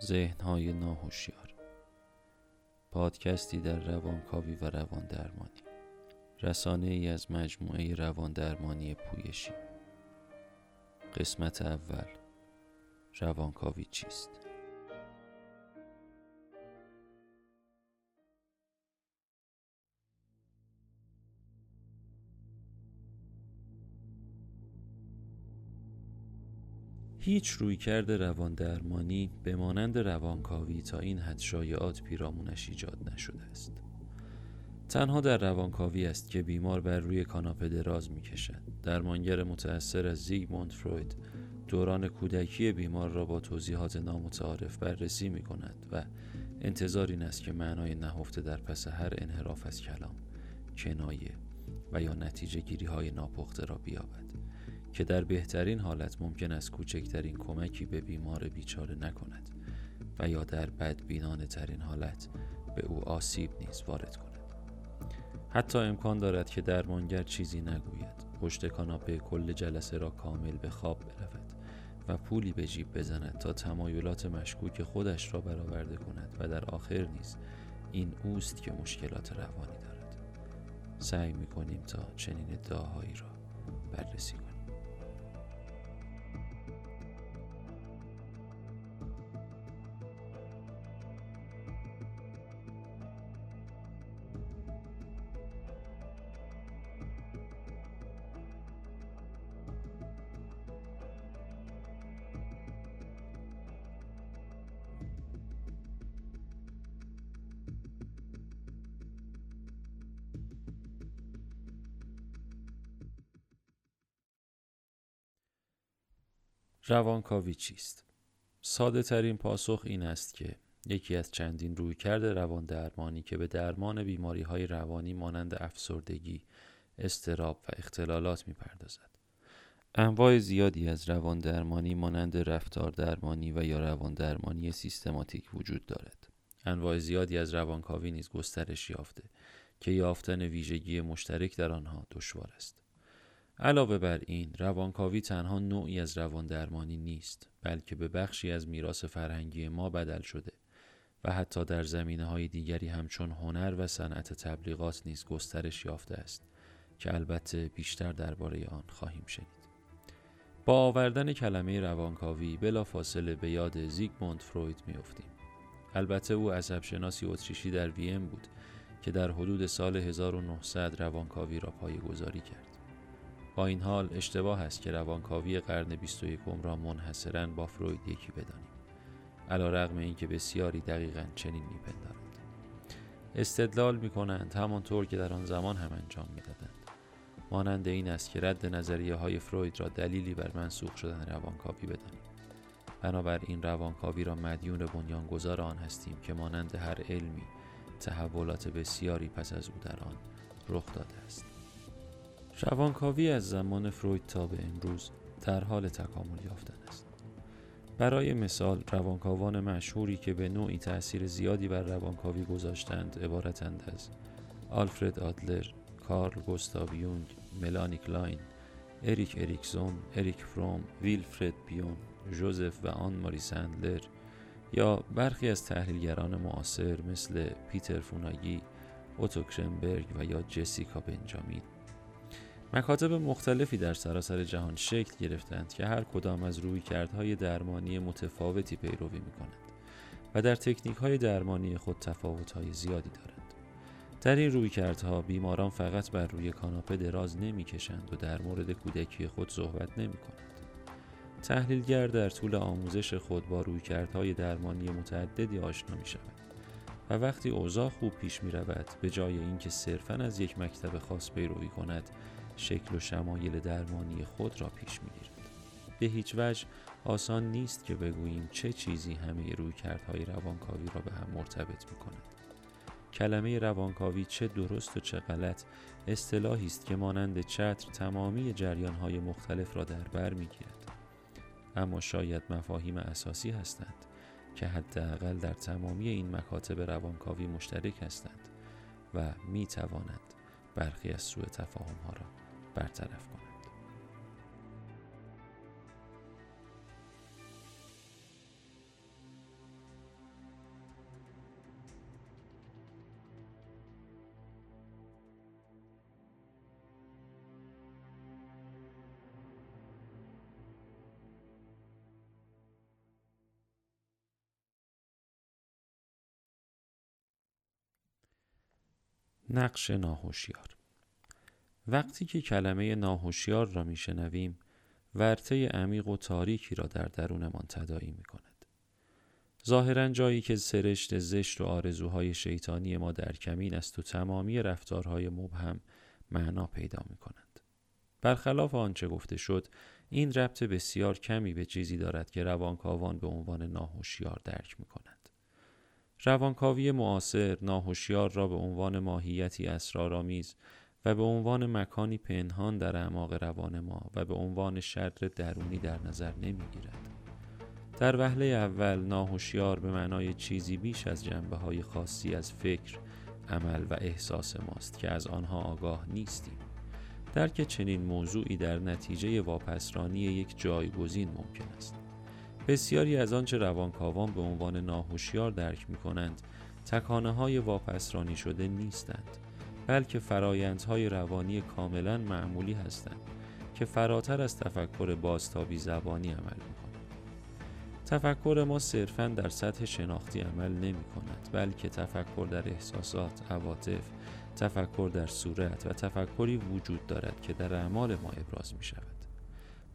ذهنهای ناهوشیار. پادکستی در روانکاوی و روان درمانی رسانه ای از مجموعه روان درمانی پویشی. قسمت اول. روانکاوی چیست؟ هیچ رویکرد روان درمانی به مانند روانکاوی تا این حد شایعات پیرامونش ایجاد نشده است. تنها در روانکاوی است که بیمار بر روی کاناپه دراز می کشد درمانگر متأثر از زیگموند فروید دوران کودکی بیمار را با توضیحات نامتعارف بررسی می کند و انتظار این است که معنای نهفته در پس هر انحراف از کلام کنایه و یا نتیجه گیری های ناپخته را بیابد. که در بهترین حالت ممکن است کوچکترین کمکی به بیمار بیچاره نکند و یا در بدبینانه ترین حالت به او آسیب نیز وارد کند. حتی امکان دارد که درمانگر چیزی نگوید. پشت کاناپه کل جلسه را کامل به خواب برود و پولی به جیب بزند تا تمایلات مشکوک خودش را برآورده کند و در آخر نیز این اوست که مشکلات روانی دارد. سعی می کنیم تا چنین ادعاهایی را بررسی کنیم روانکاوی چیست؟ ساده ترین پاسخ این است که یکی از چندین رویکرد روان درمانی که به درمان بیماری های روانی مانند افسردگی، استراب و اختلالات می‌پردازد. انواع زیادی از روان درمانی مانند رفتار درمانی و یا روان درمانی سیستماتیک وجود دارد. انواع زیادی از روانکاوی نیز گسترش یافته که یافتن ویژگی مشترک در آنها دشوار است. علاوه بر این روانکاوی تنها نوعی از روان درمانی نیست بلکه به بخشی از میراث فرهنگی ما بدل شده و حتی در زمینه های دیگری همچون هنر و صنعت تبلیغات نیز گسترش یافته است که البته بیشتر درباره آن خواهیم شنید. با آوردن کلمه روانکاوی بلا فاصله به یاد زیگموند فروید میافتیم. البته او عصبشناسی اتریشی در وین بود که در حدود سال 1900 روانکاوی را پایگذاری کرد. با این حال اشتباه است که روانکاوی قرن 21 را منحصرا با فروید یکی بدانیم علا رغم این که بسیاری دقیقا چنین میپندارند. استدلال می کنند همانطور که در آن زمان هم انجام می‌دادند. مانند این است که رد نظریه های فروید را دلیلی بر منسوخ شدن روانکاوی بدانیم. بنابراین روانکاوی را مدیون بنیانگذار آن هستیم که مانند هر علمی تحولات بسیاری پس از او در آن رخ داده است. روانکاوی از زمان فروید تا به امروز در حال تکامل یافتن است. برای مثال روانکاوان مشهوری که به نوعی تأثیر زیادی بر روانکاوی گذاشتند عبارتند از آلفرد آدلر، کارل گوستاو یونگ، ملانی کلاین، اریک اریکسون، اریک فروم، ویلفرد بیون، جوزف و آن ماری سندلر یا برخی از تحلیلگران معاصر مثل پیتر فوناگی، اوتو کرنبرگ و یا جسیکا بنجامین. مکاتب مختلفی در سراسر جهان شکل گرفتند که هر کدام از روی کردهای درمانی متفاوتی پیروی می کنند و در تکنیک های درمانی خود تفاوت های زیادی دارند. در این روی کردها بیماران فقط بر روی کاناپه دراز نمی کشند و در مورد کودکی خود صحبت نمی کنند. تحلیلگر در طول آموزش خود با روی کردهای درمانی متعددی آشنا می شود و وقتی اوضاع خوب پیش می رود به جای اینکه صرفا از یک مکتب خاص پیروی کند شکل و شمایل درمانی خود را پیش می‌گیرد به هیچ وجه آسان نیست که بگوییم چه چیزی همه رویکردهای روانکاوی را به هم مرتبط می کند. کلمه روانکاوی چه درست و چه غلط اصطلاحی است که مانند چتر تمامی جریانهای مختلف را در بر می‌گیرد اما شاید مفاهیم اساسی هستند که حداقل در تمامی این مکاتب روانکاوی مشترک هستند و می توانند برخی از سوء تفاهم ها را برطرف کنند. نقش ناهوشیار. وقتی که کلمه ناهوشیار را میشنویم ورته عمیق و تاریکی را در درونمان تدایی می کند. ظاهرا جایی که سرشت زشت و آرزوهای شیطانی ما در کمین است و تمامی رفتارهای مبهم معنا پیدا می کند. برخلاف آنچه گفته شد این ربط بسیار کمی به چیزی دارد که روانکاوان به عنوان ناهوشیار درک می کنند. روانکاوی معاصر ناهوشیار را به عنوان ماهیتی اسرارآمیز و به عنوان مکانی پنهان در اعماق روان ما و به عنوان شر درونی در نظر نمی‌گیرد. در وهله اول ناهوشیار به معنای چیزی بیش از جنبه های خاصی از فکر، عمل و احساس ماست که از آنها آگاه نیستیم. درک چنین موضوعی در نتیجه واپسرانی یک جایگزین ممکن است. بسیاری از آنچه روانکاوان به عنوان ناهوشیار درک می کنند تکانه های واپسرانی شده نیستند بلکه فرایندهای روانی کاملا معمولی هستند که فراتر از تفکر بازتابی زبانی عمل می کنند. تفکر ما صرفا در سطح شناختی عمل نمی کند بلکه تفکر در احساسات، عواطف، تفکر در صورت و تفکری وجود دارد که در اعمال ما ابراز می شود.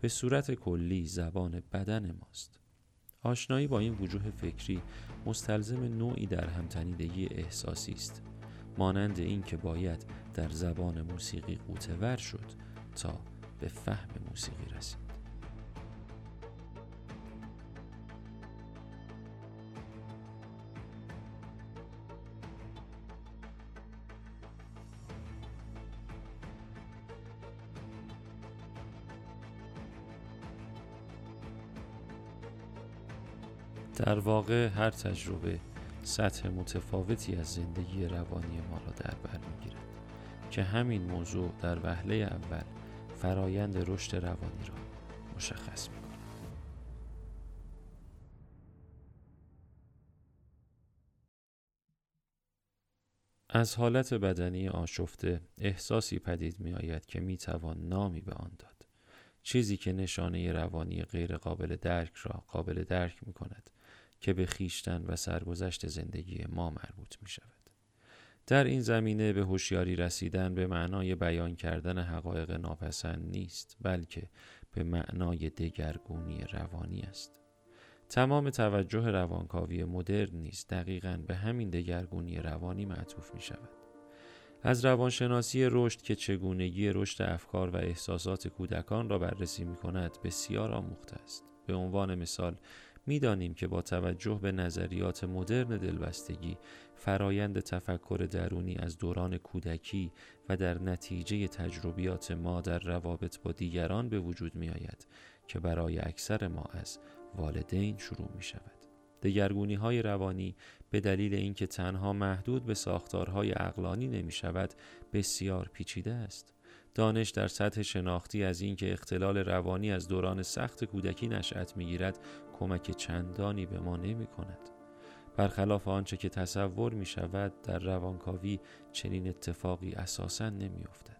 به صورت کلی زبان بدن ماست. آشنایی با این وجوه فکری مستلزم نوعی در همتنیدگی احساسی است مانند این که باید در زبان موسیقی قوتور شد تا به فهم موسیقی رسید. در واقع هر تجربه سطح متفاوتی از زندگی روانی ما را در بر می‌گیرد که همین موضوع در وهله اول فرایند رشد روانی را مشخص می کند. از حالت بدنی آشفته احساسی پدید می آید که می توان نامی به آن داد. چیزی که نشانه روانی غیر قابل درک را قابل درک می کند که به خیشتن و سرگذشت زندگی ما مربوط می شود. در این زمینه به هوشیاری رسیدن به معنای بیان کردن حقایق ناپسند نیست بلکه به معنای دگرگونی روانی است. تمام توجه روانکاوی مدرن نیست دقیقا به همین دگرگونی روانی معطوف می شود. از روانشناسی رشد که چگونگی رشد افکار و احساسات کودکان را بررسی می کند بسیار آموخته است. به عنوان مثال می‌دانیم که با توجه به نظریات مدرن دلبستگی فرایند تفکر درونی از دوران کودکی و در نتیجه تجربیات ما در روابط با دیگران به وجود می آید که برای اکثر ما از والدین شروع می شود. دگرگونی های روانی به دلیل اینکه تنها محدود به ساختارهای اقلانی نمی شود بسیار پیچیده است. دانش در سطح شناختی از اینکه اختلال روانی از دوران سخت کودکی نشأت می‌گیرد کمک چندانی به ما نمی کند. برخلاف آنچه که تصور می شود در روانکاوی چنین اتفاقی اساسا نمی افتد.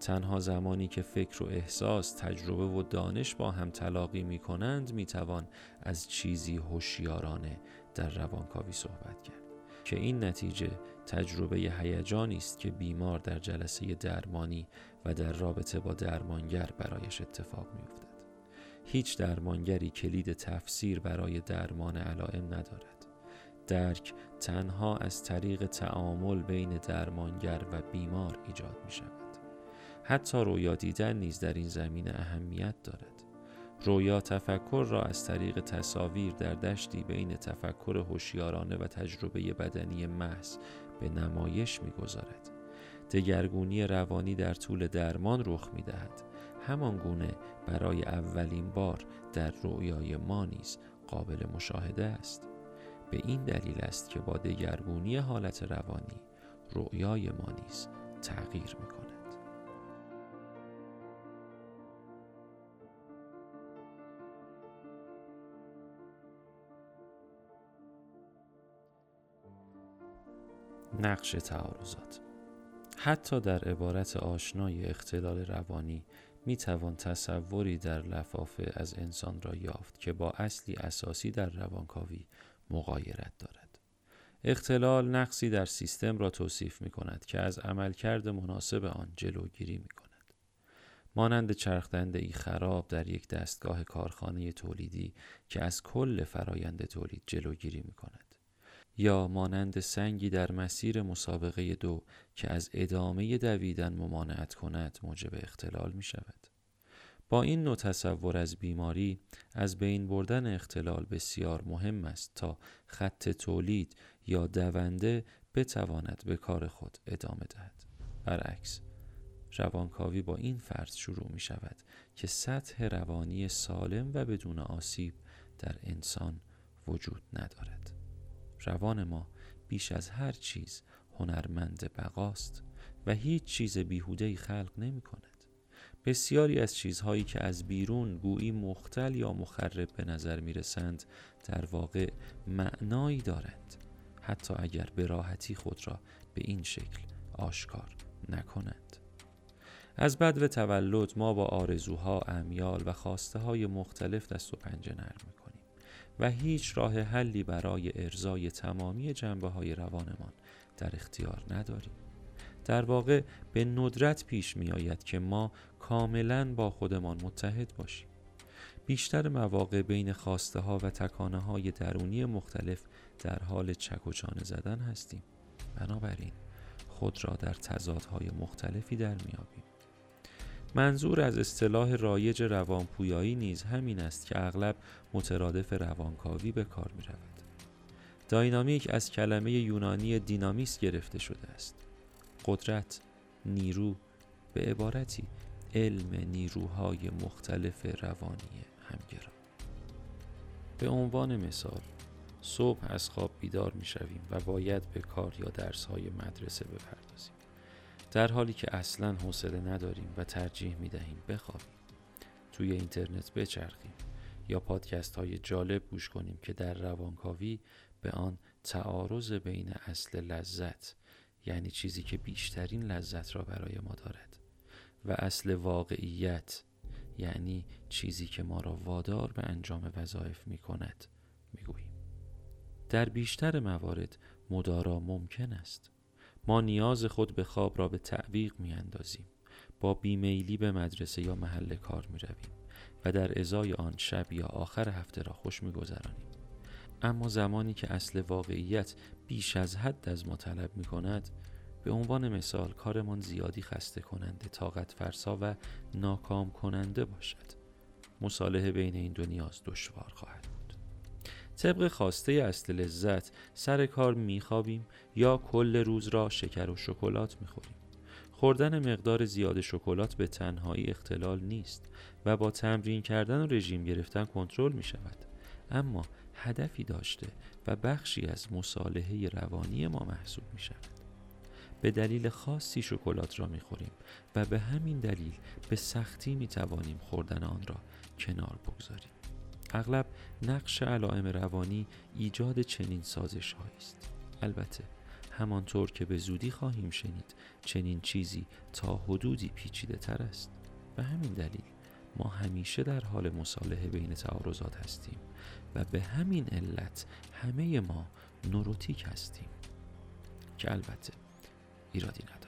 تنها زمانی که فکر و احساس، تجربه و دانش با هم تلاقی می کنند می توان از چیزی هوشیارانه در روانکاوی صحبت کرد. که این نتیجه تجربه هیجانی است که بیمار در جلسه درمانی و در رابطه با درمانگر برایش اتفاق میافتد. هیچ درمانگری کلید تفسیر برای درمان علائم ندارد. درک تنها از طریق تعامل بین درمانگر و بیمار ایجاد می شود. حتی رویا دیدن نیز در این زمینه اهمیت دارد. رویا تفکر را از طریق تصاویر در دشتی بین تفکر هوشیارانه و تجربه بدنی محض به نمایش می‌گذارد دگرگونی روانی در طول درمان رخ می دهد. همان گونه برای اولین بار در رویای ما نیز قابل مشاهده است. به این دلیل است که با دگرگونی حالت روانی رویای ما نیز تغییر می کند. نقش تعارضات حتی در عبارت آشنای اختلال روانی می توان تصوری در لفافه از انسان را یافت که با اصلی اساسی در روانکاوی مقایرت دارد. اختلال نقصی در سیستم را توصیف می کند که از عملکرد مناسب آن جلوگیری می کند. مانند چرخدنده ای خراب در یک دستگاه کارخانه تولیدی که از کل فرایند تولید جلوگیری می کند. یا مانند سنگی در مسیر مسابقه دو که از ادامه دویدن ممانعت کند موجب اختلال می شود. با این نوع تصور از بیماری از بین بردن اختلال بسیار مهم است تا خط تولید یا دونده بتواند به کار خود ادامه دهد برعکس روانکاوی با این فرض شروع می شود که سطح روانی سالم و بدون آسیب در انسان وجود ندارد روان ما بیش از هر چیز هنرمند بقاست و هیچ چیز بیهودهی خلق نمی کند بسیاری از چیزهایی که از بیرون گویی مختل یا مخرب به نظر می رسند در واقع معنایی دارند حتی اگر به راحتی خود را به این شکل آشکار نکنند. از بد و تولد ما با آرزوها، امیال و خواسته های مختلف دست و پنجه نرم می کنیم و هیچ راه حلی برای ارزای تمامی جنبه های روانمان در اختیار نداریم. در واقع به ندرت پیش می آید که ما کاملا با خودمان متحد باشیم. بیشتر مواقع بین خواسته ها و تکانه های درونی مختلف در حال چک و چانه زدن هستیم. بنابراین خود را در تضادهای مختلفی در میابیم. منظور از اصطلاح رایج روانپویایی نیز همین است که اغلب مترادف روانکاوی به کار می رود. داینامیک از کلمه یونانی دینامیس گرفته شده است. قدرت، نیرو، به عبارتی علم نیروهای مختلف روانی همگرا. به عنوان مثال صبح از خواب بیدار می شویم و باید به کار یا درس های مدرسه بپردازیم. در حالی که اصلا حوصله نداریم و ترجیح می دهیم بخوابیم توی اینترنت بچرخیم یا پادکست های جالب گوش کنیم که در روانکاوی به آن تعارض بین اصل لذت یعنی چیزی که بیشترین لذت را برای ما دارد و اصل واقعیت یعنی چیزی که ما را وادار به انجام وظایف می کند می گوییم. در بیشتر موارد مدارا ممکن است ما نیاز خود به خواب را به تعویق می اندازیم. با بیمیلی به مدرسه یا محل کار می رویم و در ازای آن شب یا آخر هفته را خوش می گذرانیم. اما زمانی که اصل واقعیت بیش از حد از ما طلب می کند به عنوان مثال کارمان زیادی خسته کننده طاقت فرسا و ناکام کننده باشد مصالحه بین این دو نیاز دشوار خواهد طبق خواسته اصل لذت سر کار میخوابیم یا کل روز را شکر و شکلات می‌خوریم. خوردن مقدار زیاد شکلات به تنهایی اختلال نیست و با تمرین کردن و رژیم گرفتن کنترل می شود اما هدفی داشته و بخشی از مصالحه روانی ما محسوب می شود به دلیل خاصی شکلات را می خوریم و به همین دلیل به سختی می توانیم خوردن آن را کنار بگذاریم. اغلب نقش علائم روانی ایجاد چنین سازش است. البته همانطور که به زودی خواهیم شنید چنین چیزی تا حدودی پیچیده تر است. به همین دلیل ما همیشه در حال مصالحه بین تعارضات هستیم و به همین علت همه ما نوروتیک هستیم. که البته ایرادی ندارد.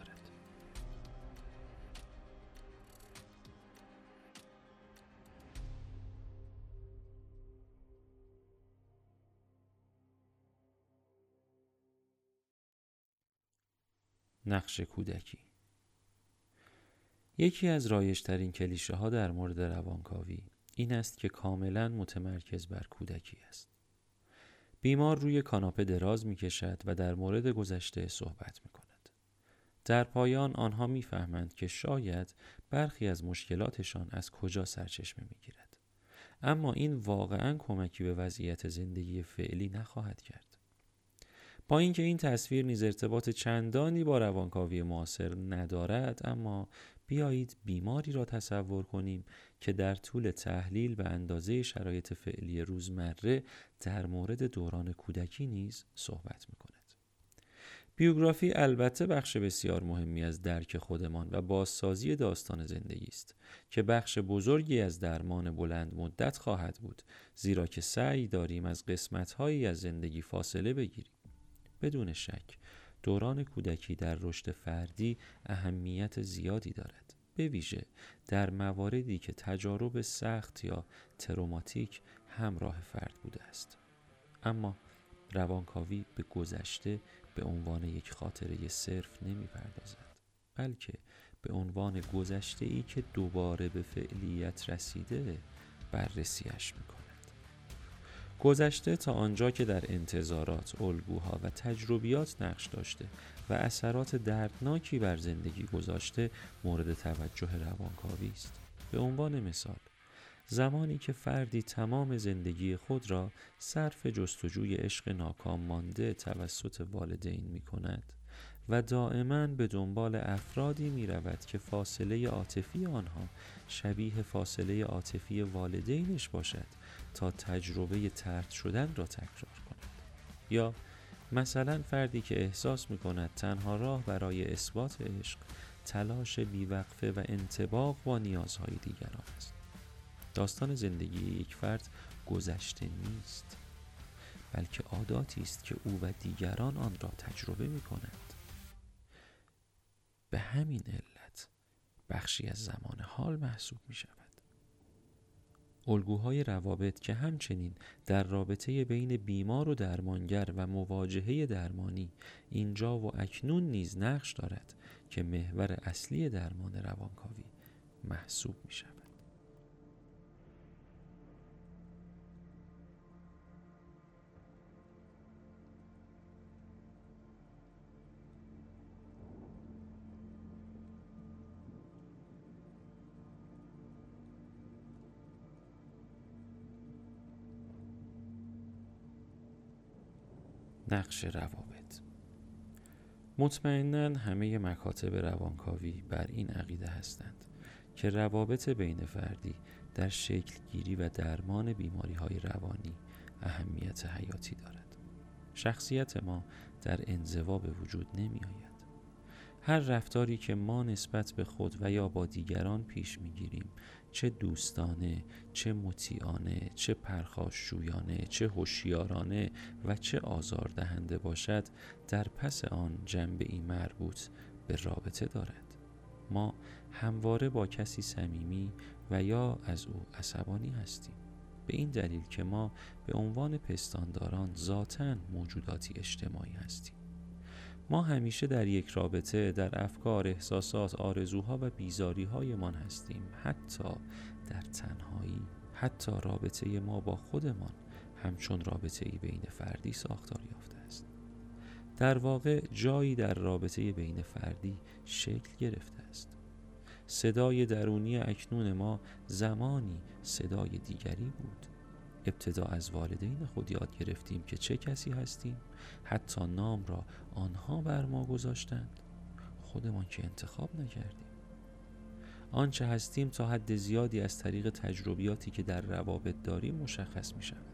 نقش کودکی یکی از رایشترین کلیشه ها در مورد روانکاوی این است که کاملا متمرکز بر کودکی است. بیمار روی کاناپه دراز می کشد و در مورد گذشته صحبت می کند. در پایان آنها می‌فهمند که شاید برخی از مشکلاتشان از کجا سرچشمه می گیرد. اما این واقعا کمکی به وضعیت زندگی فعلی نخواهد کرد. با اینکه این تصویر نیز ارتباط چندانی با روانکاوی معاصر ندارد اما بیایید بیماری را تصور کنیم که در طول تحلیل به اندازه شرایط فعلی روزمره در مورد دوران کودکی نیز صحبت می کند. بیوگرافی البته بخش بسیار مهمی از درک خودمان و بازسازی داستان زندگی است که بخش بزرگی از درمان بلند مدت خواهد بود زیرا که سعی داریم از قسمتهایی از زندگی فاصله بگیریم بدون شک دوران کودکی در رشد فردی اهمیت زیادی دارد به ویژه در مواردی که تجارب سخت یا تروماتیک همراه فرد بوده است اما روانکاوی به گذشته به عنوان یک خاطره صرف نمی پردازد بلکه به عنوان گذشته ای که دوباره به فعلیت رسیده بررسیش می کند. گذشته تا آنجا که در انتظارات، الگوها و تجربیات نقش داشته و اثرات دردناکی بر زندگی گذاشته مورد توجه روانکاوی است. به عنوان مثال زمانی که فردی تمام زندگی خود را صرف جستجوی عشق ناکام مانده توسط والدین می کند و دائما به دنبال افرادی می رود که فاصله عاطفی آنها شبیه فاصله عاطفی والدینش باشد تا تجربه ترد شدن را تکرار کند. یا مثلا فردی که احساس می کند تنها راه برای اثبات عشق تلاش بیوقفه و انتباق با نیازهای دیگران است. داستان زندگی یک فرد گذشته نیست بلکه عاداتی است که او و دیگران آن را تجربه می کنند به همین علت بخشی از زمان حال محسوب می شود الگوهای روابط که همچنین در رابطه بین بیمار و درمانگر و مواجهه درمانی اینجا و اکنون نیز نقش دارد که محور اصلی درمان روانکاوی محسوب می شود. نقش روابط. مطمئنا همه مکاتب روانکاوی بر این عقیده هستند که روابط بین فردی در شکل گیری و درمان بیماری های روانی اهمیت حیاتی دارد. شخصیت ما در انزوا به وجود نمی آید هر رفتاری که ما نسبت به خود و یا با دیگران پیش می گیریم چه دوستانه چه مطیعانه چه پرخاشجویانه چه هوشیارانه و چه آزاردهنده باشد در پس آن جنبه ای مربوط به رابطه دارد. ما همواره با کسی صمیمی و یا از او عصبانی هستیم. به این دلیل که ما به عنوان پستانداران ذاتا موجوداتی اجتماعی هستیم. ما همیشه در یک رابطه در افکار، احساسات، آرزوها و بیزاریهایمان هستیم. حتی در تنهایی. حتی رابطه ما با خودمان همچون رابطه ای بین فردی ساختار یافته است. در واقع جایی در رابطه بین فردی شکل گرفته است. صدای درونی اکنون ما زمانی صدای دیگری بود. ابتدا از والدین خود یاد گرفتیم که چه کسی هستیم حتی نام را آنها بر ما گذاشتند. خودمان که انتخاب نکردیم. آنچه هستیم تا حد زیادی از طریق تجربیاتی که در روابط داریم مشخص می شود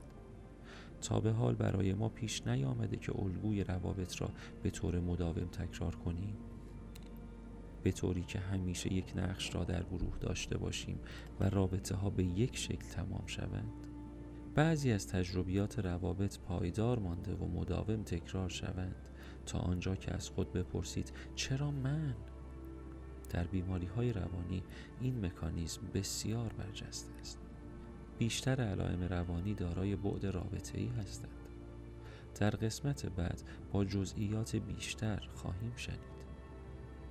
تا به حال برای ما پیش نیامده که الگوی روابط را به طور مداوم تکرار کنیم. به طوری که همیشه یک نقش را در گروه داشته باشیم و رابطه ها به یک شکل تمام شوند. بعضی از تجربیات روابط پایدار مانده و مداوم تکرار شوند. تا آنجا که از خود بپرسید چرا من؟ در بیماری های روانی این مکانیزم بسیار برجسته است. بیشتر علائم روانی دارای بعد رابطه ای هستند. در قسمت بعد با جزئیات بیشتر خواهیم شنید.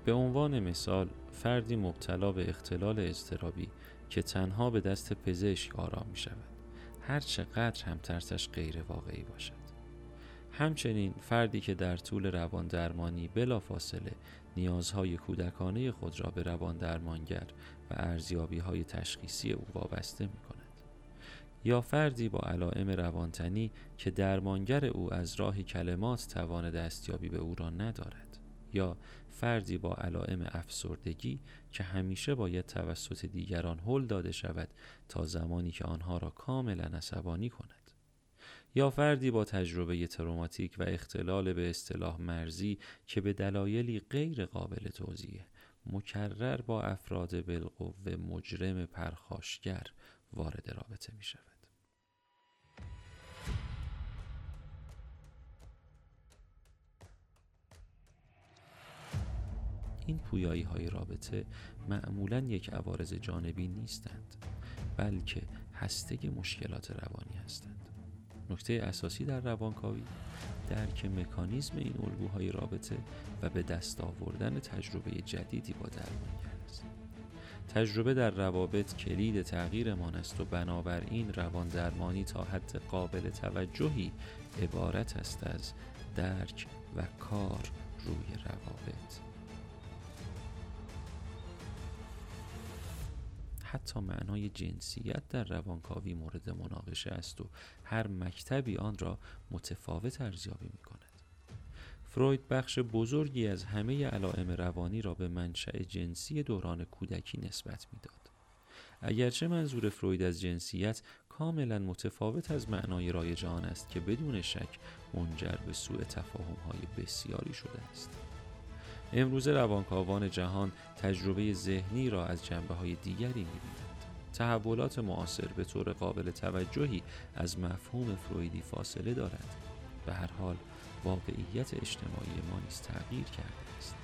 به عنوان مثال فردی مبتلا به اختلال اضطرابی که تنها به دست پزشک آرام می شود هر چقدر هم ترسش غیر واقعی باشد همچنین فردی که در طول روان درمانی بلا فاصله نیازهای کودکانه خود را به روان درمانگر و ارزیابی های تشخیصی او وابسته می کند. یا فردی با علائم روانتنی که درمانگر او از راه کلمات توان دستیابی به او را ندارد یا فردی با علائم افسردگی که همیشه باید توسط دیگران هل داده شود تا زمانی که آنها را کاملا عصبانی کند یا فردی با تجربه تروماتیک و اختلال به اصطلاح مرزی که به دلایلی غیر قابل توضیح مکرر با افراد بالقوه مجرم پرخاشگر وارد رابطه می شود. این پویایی های رابطه معمولا یک عوارض جانبی نیستند بلکه هسته مشکلات روانی هستند. نکته اساسی در روانکاوی درک مکانیزم این الگوهای رابطه و به دست آوردن تجربه جدیدی با درمانگر است. تجربه در روابط کلید تغییرمان است و بنابراین روان درمانی تا حد قابل توجهی عبارت است از درک و کار روی روابط. حتی معنای جنسیت در روانکاوی مورد مناقشه است و هر مکتبی آن را متفاوت ارزیابی می کند. فروید بخش بزرگی از همه علائم روانی را به منشأ جنسی دوران کودکی نسبت می‌داد. اگرچه منظور فروید از جنسیت کاملا متفاوت از معنای رایج آن است که بدون شک منجر به سوء تفاهم بسیاری شده است. امروز روانکاوان جهان تجربه ذهنی را از جنبه های دیگری می‌بینند. تحولات معاصر به طور قابل توجهی از مفهوم فرویدی فاصله دارد. به هر حال واقعیت اجتماعی ما نیز تغییر کرده است.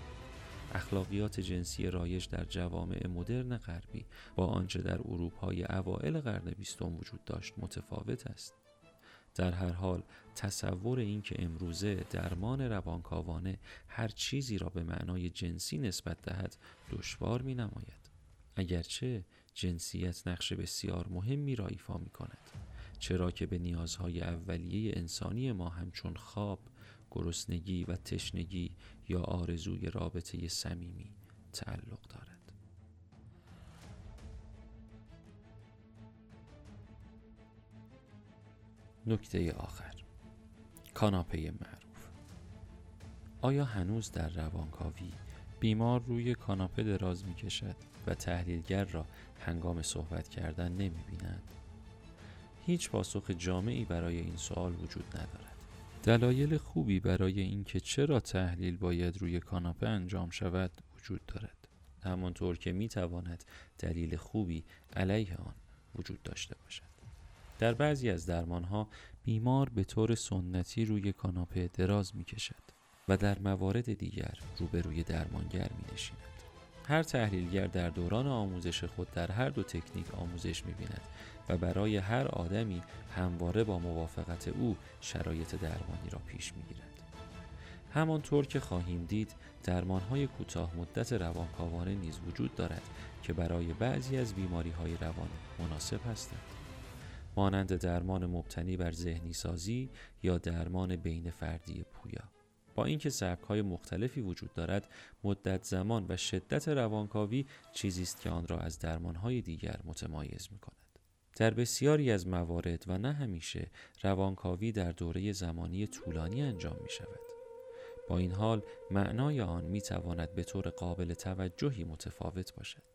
اخلاقیات جنسی رایج در جوامع مدرن غربی با آنچه در اروپای اوایل قرن بیستم وجود داشت متفاوت است. در هر حال تصور این که امروزه درمان روانکاوانه هر چیزی را به معنای جنسی نسبت دهد دشوار می نماید. اگرچه جنسیت نقش بسیار مهمی را ایفا می کند چرا که به نیازهای اولیه انسانی ما همچون خواب، گرسنگی و تشنگی یا آرزوی رابطه صمیمی تعلق دارد. نکته آخر کاناپه معروف آیا هنوز در روانکاوی بیمار روی کاناپه دراز می کشد و تحلیلگر را هنگام صحبت کردن نمی بیند؟ هیچ پاسخ جامعی برای این سوال وجود ندارد. دلایل خوبی برای اینکه چرا تحلیل باید روی کاناپه انجام شود وجود دارد. همانطور که می تواند دلیل خوبی علیه آن وجود داشته باشد. در بعضی از درمانها بیمار به طور سنتی روی کاناپه دراز می کشد و در موارد دیگر روبروی درمانگر می نشیند. هر تحلیلگر در دوران آموزش خود در هر دو تکنیک آموزش می بیند و برای هر آدمی همواره با موافقت او شرایط درمانی را پیش می گیرد. همانطور که خواهیم دید درمانهای کوتاه مدت روانکاوانه نیز وجود دارد که برای بعضی از بیماری های روان مناسب هستند. مانند درمان مبتنی بر ذهنی سازی یا درمان بین فردی پویا با اینکه سبک های مختلفی وجود دارد مدت زمان و شدت روانکاوی چیزی است که آن را از درمان های دیگر متمایز می کند. در بسیاری از موارد و نه همیشه روانکاوی در دوره زمانی طولانی انجام می شود. با این حال معنای آن می تواند به طور قابل توجهی متفاوت باشد.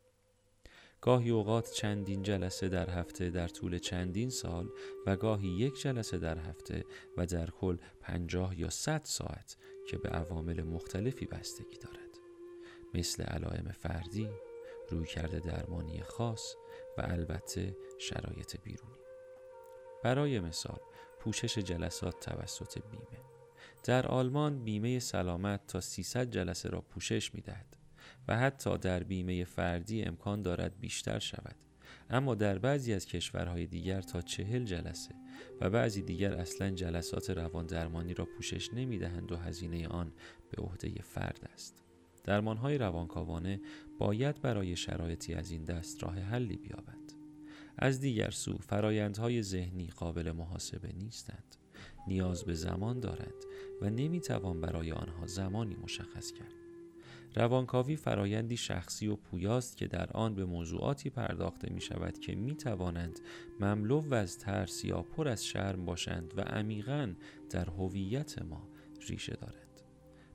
گاهی اوقات چندین جلسه در هفته در طول چندین سال و گاهی یک جلسه در هفته و در کل پنجاه یا صد ساعت که به عوامل مختلفی بستگی دارد. مثل علائم فردی، رویکرد درمانی خاص و البته شرایط بیرونی. برای مثال پوشش جلسات توسط بیمه. در آلمان بیمه سلامت تا 300 جلسه را پوشش می دهد و حتی در بیمه فردی امکان دارد بیشتر شود. اما در بعضی از کشورهای دیگر تا چهل جلسه و بعضی دیگر اصلا جلسات روان درمانی را پوشش نمی دهند و هزینه آن به عهده فرد است. درمانهای روانکاوانه باید برای شرایطی از این دست راه حلی بیابند. از دیگر سو فرایندهای ذهنی قابل محاسبه نیستند. نیاز به زمان دارند و نمی‌توان برای آنها زمانی مشخص کرد. روانکاوی فرایندی شخصی و پویاست که در آن به موضوعاتی پرداخته می شود که می توانند مملو از ترس یا پر از شرم باشند و عمیقا در هویت ما ریشه دارند.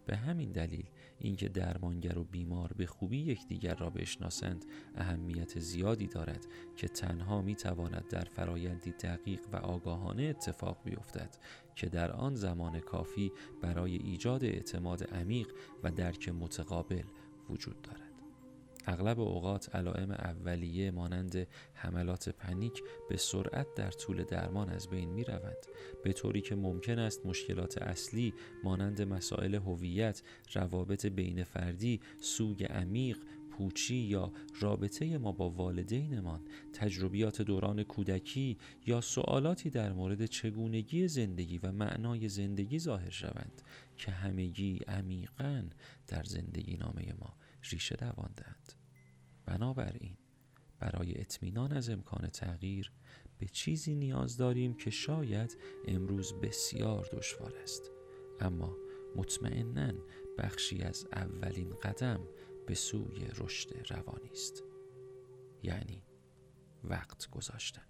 به همین دلیل اینکه درمانگر و بیمار به خوبی یکدیگر را بشناسند اهمیت زیادی دارد که تنها می تواند در فرایندی دقیق و آگاهانه اتفاق بیفتد که در آن زمان کافی برای ایجاد اعتماد عمیق و درک متقابل وجود دارد. اغلب اوقات علائم اولیه مانند حملات پنیک به سرعت در طول درمان از بین می روند به طوری که ممکن است مشکلات اصلی مانند مسائل هویت، روابط بین فردی، سوگ عمیق، پوچی یا رابطه ما با والدینمان تجربیات دوران کودکی یا سوالاتی در مورد چگونگی زندگی و معنای زندگی ظاهر شوند که همگی عمیقا در زندگی نامه ما ریشه دواندند بنابراین برای اطمینان از امکان تغییر به چیزی نیاز داریم که شاید امروز بسیار دشوار است. اما مطمئنا بخشی از اولین قدم به سوی رشد روانی است. یعنی وقت گذاشتن.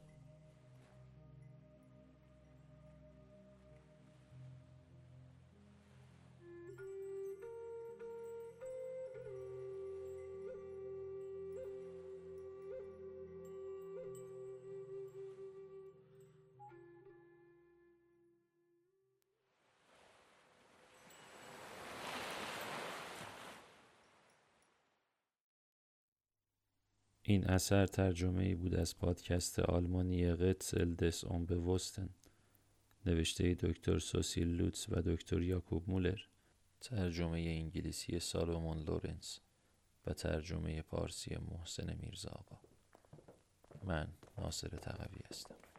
این اثر ترجمه ای بود از پادکست آلمانی Rätsel des Unbewussten. نوشته دکتر سسیل لوتس و دکتر یاکوب مولر. ترجمه انگلیسی سالومون لورنس و ترجمه پارسی محسن میرزا آقا. من ناصر تقوی هستم.